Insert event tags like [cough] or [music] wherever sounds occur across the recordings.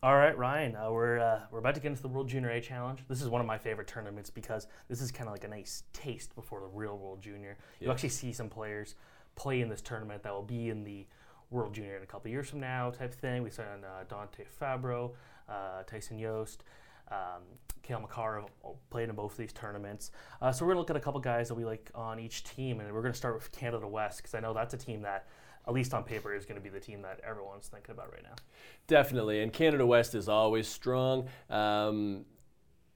All right, Ryan, uh, we're, uh, we're about to get into the World Junior A Challenge. This is one of my favorite tournaments because this is kind of like a nice taste before the real World Junior. You actually see some players play in this tournament that will be in the World Junior in a couple years from now, type thing. We saw uh, Dante Fabro, uh, Tyson Jost, um, Cale Makarov played in both of these tournaments. Uh, so we're gonna look at a couple guys that we like on each team, and we're gonna start with Canada West because I know that's a team that, at least on paper, is gonna be the team that everyone's thinking about right now. Definitely, and Canada West is always strong. Um,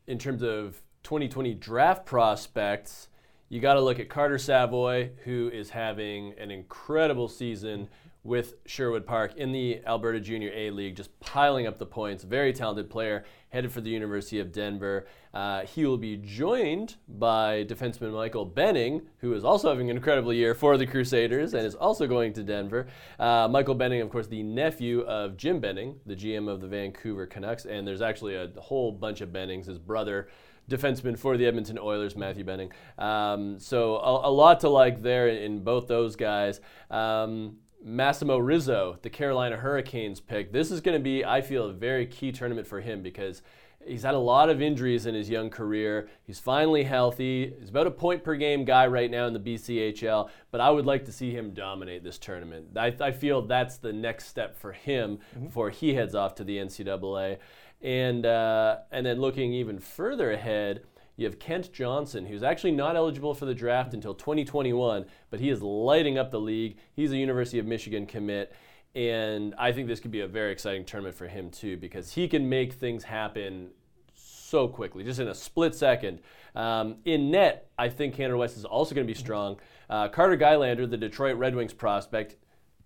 in terms of 2020 draft prospects, you got to look at Carter Savoie, who is having an incredible season with Sherwood Park in the Alberta Junior A League, just piling up the points. Very talented player, headed for the University of Denver. Uh, he will be joined by defenseman Michael Benning, who is also having an incredible year for the Crusaders and is also going to Denver. Uh, Michael Benning, of course, the nephew of Jim Benning, the GM of the Vancouver Canucks, and there's actually a whole bunch of Bennings. His brother defenseman for the Edmonton Oilers, Matthew Benning. Um, so a, a, lot to like there in, both those guys. Um, Massimo Rizzo, the Carolina Hurricanes pick. This is going to be, I feel, a very key tournament for him because he's had a lot of injuries in his young career. He's finally healthy. He's about a point per game guy right now in the BCHL, but I would like to see him dominate this tournament. I, I feel that's the next step for him mm-hmm. before he heads off to the NCAA. And, uh, and then looking even further ahead, you have Kent Johnson, who's actually not eligible for the draft until 2021, but he is lighting up the league. He's a University of Michigan commit. And I think this could be a very exciting tournament for him, too, because he can make things happen so quickly, just in a split second. Um, in net, I think Canada West is also going to be strong. Uh, Carter Gylander, the Detroit Red Wings prospect,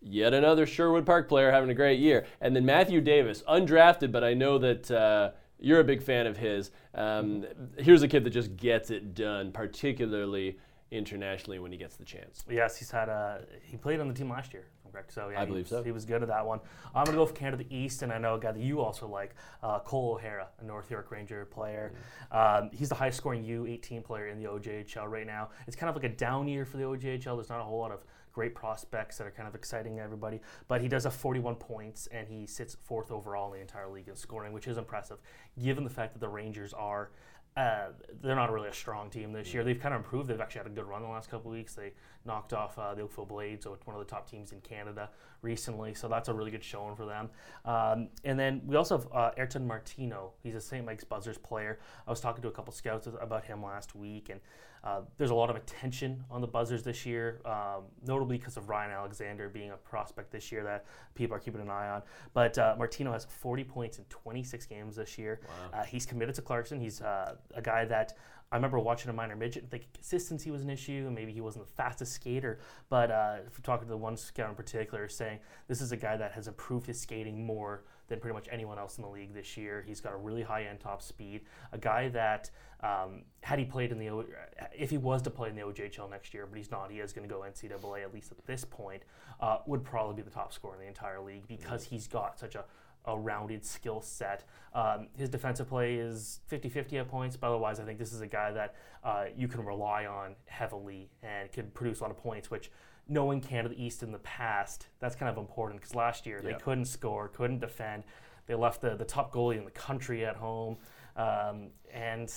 yet another Sherwood Park player having a great year. And then Matthew Davis, undrafted, but I know that. Uh, you're a big fan of his. Um, here's a kid that just gets it done, particularly internationally when he gets the chance. Yes, he's had a he played on the team last year. Correct. So yeah, I believe so. He was good at that one. I'm gonna go for Canada East, and I know a guy that you also like, uh, Cole O'Hara, a North York Ranger player. Mm. Um, he's the highest scoring U18 player in the OJHL right now. It's kind of like a down year for the OJHL. There's not a whole lot of great prospects that are kind of exciting everybody. But he does have 41 points and he sits fourth overall in the entire league in scoring, which is impressive given the fact that the Rangers are. Uh, they're not really a strong team this year. They've kind of improved. They've actually had a good run the last couple weeks. They knocked off uh, the Oakville Blades, so one of the top teams in Canada recently. So that's a really good showing for them. Um, and then we also have uh, Ayrton Martino. He's a St. Mike's Buzzers player. I was talking to a couple scouts about him last week, and uh, there's a lot of attention on the Buzzers this year, um, notably because of Ryan Alexander being a prospect this year that people are keeping an eye on. But uh, Martino has 40 points in 26 games this year. Wow. Uh, he's committed to Clarkson. He's uh, a guy that I remember watching a minor midget and thinking consistency was an issue, maybe he wasn't the fastest skater. But uh, talking to the one scout in particular, saying this is a guy that has improved his skating more than pretty much anyone else in the league this year. He's got a really high end top speed. A guy that, um, had he played in the, o- if he was to play in the OJHL next year, but he's not, he is going to go NCAA at least at this point, uh, would probably be the top scorer in the entire league because he's got such a a rounded skill set. Um, his defensive play is 50 50 at points, but otherwise, I think this is a guy that uh, you can rely on heavily and can produce a lot of points, which knowing Canada East in the past, that's kind of important because last year yep. they couldn't score, couldn't defend. They left the, the top goalie in the country at home. Um, and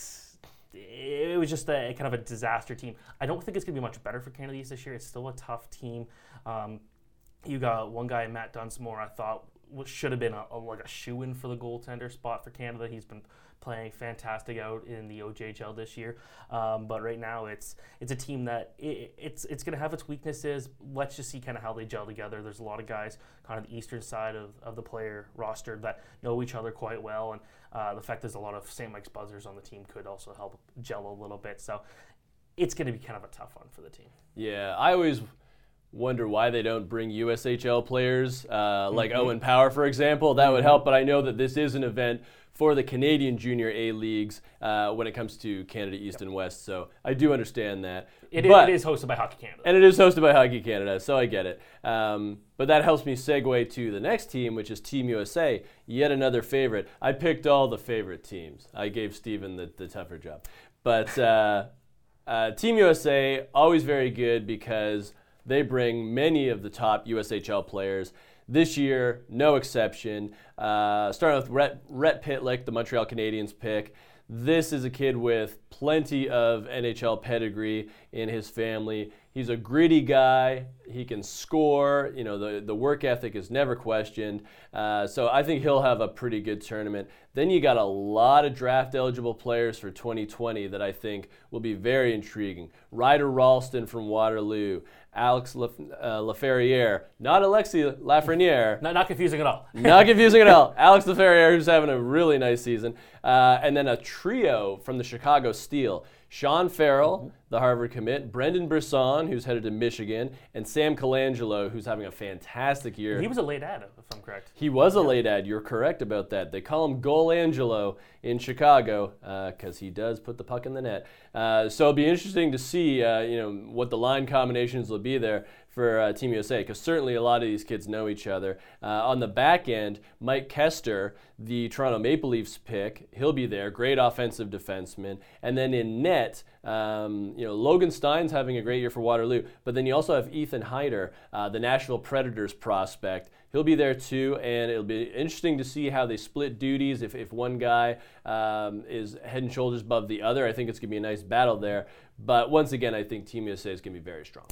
it was just a kind of a disaster team. I don't think it's going to be much better for Canada East this year. It's still a tough team. Um, you got one guy, Matt Dunsmore, I thought should have been a, a like a shoe in for the goaltender spot for Canada. He's been playing fantastic out in the OJHL this year. Um, but right now, it's it's a team that it, it's it's going to have its weaknesses. Let's just see kind of how they gel together. There's a lot of guys kind of the eastern side of, of the player roster that know each other quite well, and uh, the fact there's a lot of St. Mike's Buzzers on the team could also help gel a little bit. So it's going to be kind of a tough one for the team. Yeah, I always wonder why they don't bring USHL players uh, like Owen Power, for example. That would help, but I know that this is an event for the Canadian Junior A leagues uh, when it comes to Canada East and West. So I do understand that. It, is, But- it is hosted by Hockey Canada. and it is hosted by Hockey Canada, so I get it. Um, but that helps me segue to the next team, which is Team USA, yet another favorite. I picked all the favorite teams. I gave Steven the, the tougher job. But uh, [laughs] uh, Team USA, always very good because they bring many of the top USHL players. This year, no exception. Uh, starting with Rhett, Rhett Pitlick, the Montreal Canadiens pick. This is a kid with plenty of NHL pedigree in his family. He's a gritty guy. He can score. You know, the, the work ethic is never questioned. Uh, so I think he'll have a pretty good tournament. Then you got a lot of draft eligible players for 2020 that I think will be very intriguing. Ryder Rolston from Waterloo, Alex Laf- uh, Laferriere, not Alexi Lafreniere, [laughs] Not, not confusing at all. [laughs] not confusing at all. [laughs] Alex Laferriere, who's having a really nice season. Uh, and then a trio from the Chicago Steel. Sean Farrell, the Harvard commit, Brendan Brisson, who's headed to Michigan, and Sam Colangelo, who's having a fantastic year. He was a late ad, if I'm correct. He was a late ad. You're correct about that. They call him Goal Angelo in Chicago because he does put the puck in the net. Uh, so it'll be interesting to see, uh, you know, what the line combinations will be there for uh, Team USA because certainly a lot of these kids know each other. Uh, on the back end, Mike Koster, the Toronto Maple Leafs pick, he'll be there. Great offensive defenseman. And then in net, um, you know, Logan Stein's having a great year for Waterloo. But then you also have Ethan Haider, uh, the Nashville Predators prospect. He'll be there too, and it'll be interesting to see how they split duties. If, if one guy um, is head and shoulders above the other, I think it's going to be a nice battle there. But once again, I think Team USA is going to be very strong.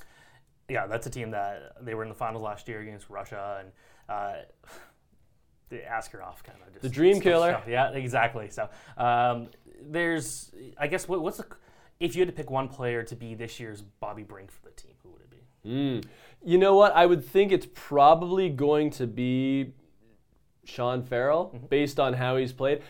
Yeah, that's a team that they were in the finals last year against Russia, and uh, [sighs] the Askarov kind of just The dream killer. stuff. Yeah, exactly. So um, there's, I guess, what, what's the if you had to pick one player to be this year's Bobby Brink for the team, who would it be? Mm. You know what? I would think it's probably going to be Sean Farrell based on how he's played.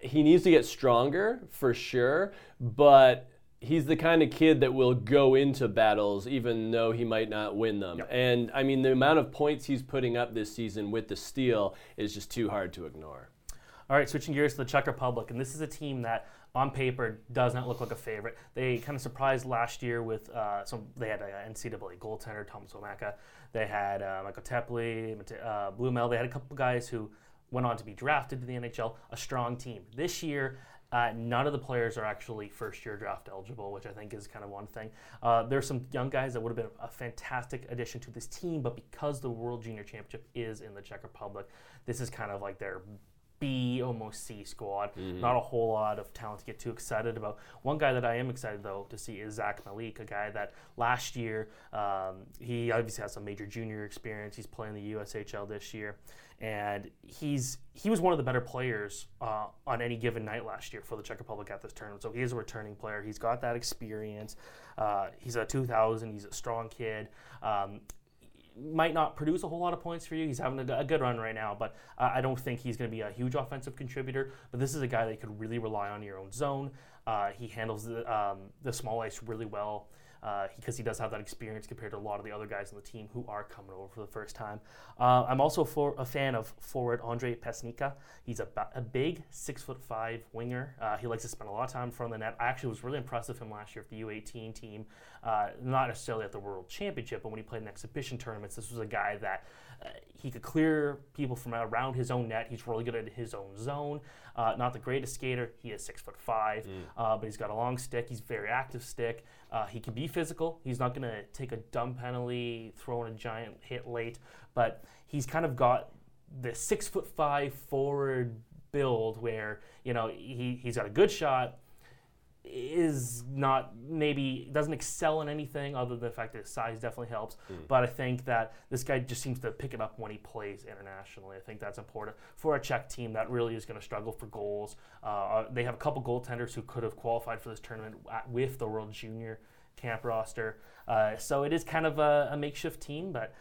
He needs to get stronger for sure, but he's the kind of kid that will go into battles even though he might not win them. And I mean, the amount of points he's putting up this season with the Steel is just too hard to ignore. All right, switching gears to the Czech Republic, and this is a team that on paper does not look like a favorite. They kind of surprised last year with uh, some. They had an NCAA goaltender, Tomas Vomacka. They had uh, Michael Teply, uh, Blumel. They had a couple guys who went on to be drafted to the NHL. A strong team this year. Uh, none of the players are actually first-year draft eligible, which I think is kind of one thing. Uh, there's some young guys that would have been a fantastic addition to this team, but because the World Junior Championship is in the Czech Republic, this is kind of like their B, almost C squad. Not a whole lot of talent to get too excited about. One guy that I am excited though to see is Zach Malik, a guy that last year um, he obviously has some major junior experience. He's playing the USHL this year, and he's he was one of the better players uh, on any given night last year for the Czech Republic at this tournament. So he is a returning player. He's got that experience. Uh, he's a 2000. He's a strong kid. Um, might not produce a whole lot of points for you. He's having a, a good run right now, but uh, I don't think he's going to be a huge offensive contributor. But this is a guy that you could really rely on your own zone. Uh, he handles the, um, the small ice really well because he does have that experience compared to a lot of the other guys on the team who are coming over for the first time. Uh, I'm also for, a fan of forward Andre Pesnica. He's a, a big six foot five winger. Uh, he likes to spend a lot of time in front of the net. I actually was really impressed with him last year with the U18 team, uh, not necessarily at the World Championship, but when he played in exhibition tournaments, this was a guy that uh, he could clear people from around his own net. He's really good at his own zone. Uh, not the greatest skater. He is six foot five, uh, but he's got a long stick. He's very active stick. Uh, he can be physical. He's not going to take a dumb penalty, throw in a giant hit late, but he's kind of got the six foot five forward build where you know he, he's got a good shot is not maybe doesn't excel in anything other than the fact that his size definitely helps. But I think that this guy just seems to pick it up when he plays internationally. I think that's important for a Czech team that really is going to struggle for goals. Uh, they have a couple goaltenders who could have qualified for this tournament with the World Junior camp roster. Uh, so it is kind of a, a makeshift team, but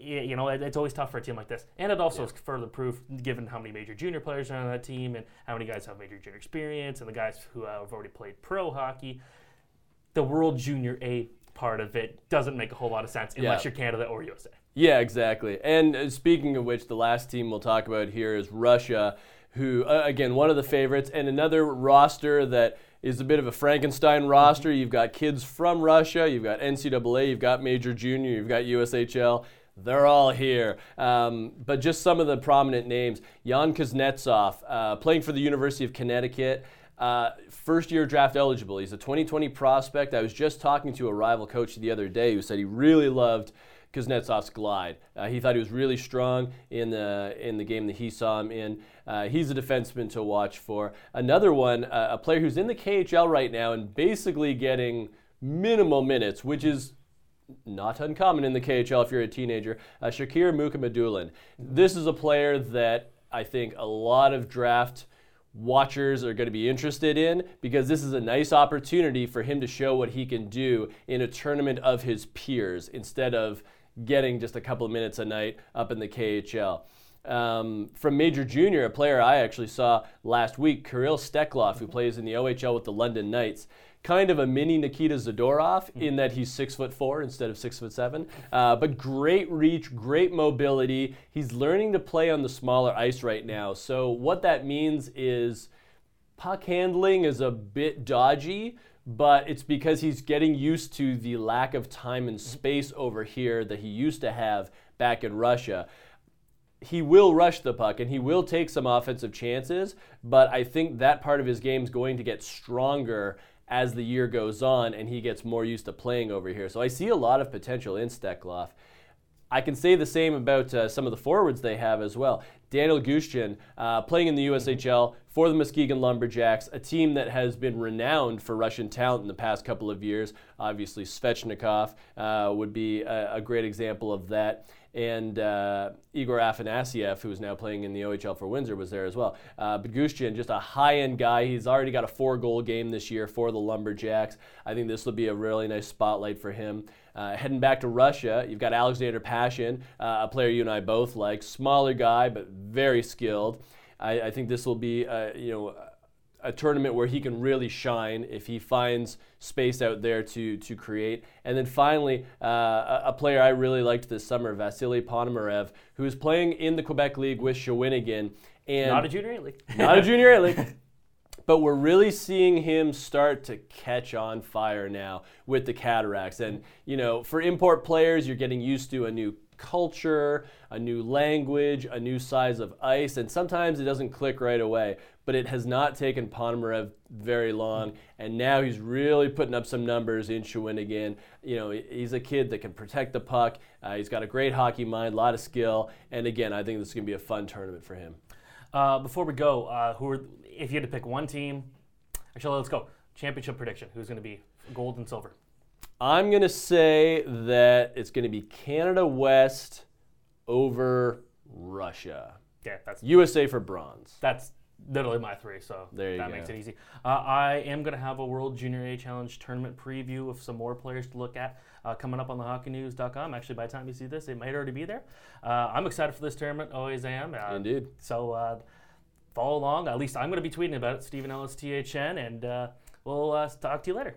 you know, it, it's always tough for a team like this. And it also is further proof, given how many major junior players are on that team and how many guys have major junior experience and the guys who uh, have already played pro hockey. the World Junior A part of it doesn't make a whole lot of sense unless Yeah. you're Canada or USA. Yeah, exactly. And uh, speaking of which, the last team we'll talk about here is Russia, who, uh, again, one of the favorites, and another roster that is a bit of a Frankenstein roster. You've got kids from Russia, you've got NCAA, you've got Major Junior, you've got USHL. They're all here. Um, but just some of the prominent names Yan Kuznetsov, uh, playing for the University of Connecticut. Uh, first year draft eligible. He's a 2020 prospect. I was just talking to a rival coach the other day who said he really loved Kuznetsov's glide. Uh, he thought he was really strong in the in the game that he saw him in. Uh, he's a defenseman to watch for. Another one, uh, a player who's in the KHL right now and basically getting minimal minutes, which is not uncommon in the KHL if you're a teenager. Uh, Shakir Mukhamadullin. This is a player that I think a lot of draft watchers are going to be interested in because this is a nice opportunity for him to show what he can do in a tournament of his peers instead of getting just a couple of minutes a night up in the KHL. Um, from Major Junior, a player I actually saw last week, Kirill Steklov, who plays in the OHL with the London Knights. Kind of a mini Nikita Zadorov in that he's six foot four instead of six foot seven, uh, but great reach, great mobility. He's learning to play on the smaller ice right now. So what that means is puck handling is a bit dodgy, but it's because he's getting used to the lack of time and space over here that he used to have back in Russia. He will rush the puck and he will take some offensive chances, but I think that part of his game is going to get stronger as the year goes on and he gets more used to playing over here. So I see a lot of potential in Steklov. I can say the same about uh, some of the forwards they have as well. Daniel Gushchin, uh, playing in the USHL for the Muskegon Lumberjacks, a team that has been renowned for Russian talent in the past couple of years. Obviously, Svechnikov uh, would be a, a, great example of that. And uh, Igor Afanasiev, who is now playing in the OHL for Windsor, was there as well. Uh, just a high-end guy. He's already got a four-goal game this year for the Lumberjacks. I think this will be a really nice spotlight for him. Uh, heading back to Russia, you've got Alexander Pashin, uh, a player you and I both like. Smaller guy, but very skilled. I, I think this will be, uh, you know, a tournament where he can really shine if he finds space out there to to create. And then finally, uh, a, a player I really liked this summer, Vasily Ponomarev, who is playing in the Quebec League with Shawinigan. And Not a junior A league. [laughs] not a junior A league. But we're really seeing him start to catch on fire now with the Cataracts. And, you know, for import players, you're getting used to a new culture, a new language, a new size of ice, and sometimes it doesn't click right away. But it has not taken Ponomarev very long, and now he's really putting up some numbers in Shawinigan. You know, he's a kid that can protect the puck. Uh, he's got a great hockey mind, a lot of skill, and again, I think this is going to be a fun tournament for him. Uh, before we go, uh, who are if you had to pick one team? Actually, let's go. Championship prediction. Who's going to be gold and silver? I'm going to say that it's going to be Canada West over Russia. Yeah, that's USA for bronze. that's literally my three. So There that go. makes it easy. Uh, I am going to have a World Junior A Challenge tournament preview of some more players to look at uh, coming up on thehockeynews.com. Actually, by the time you see this, it might already be there. Uh, I'm excited for this tournament. Always am. Uh, Indeed. So uh, follow along. At least I'm going to be tweeting about it. Steven Ellis THN, and uh, we'll uh, talk to you later.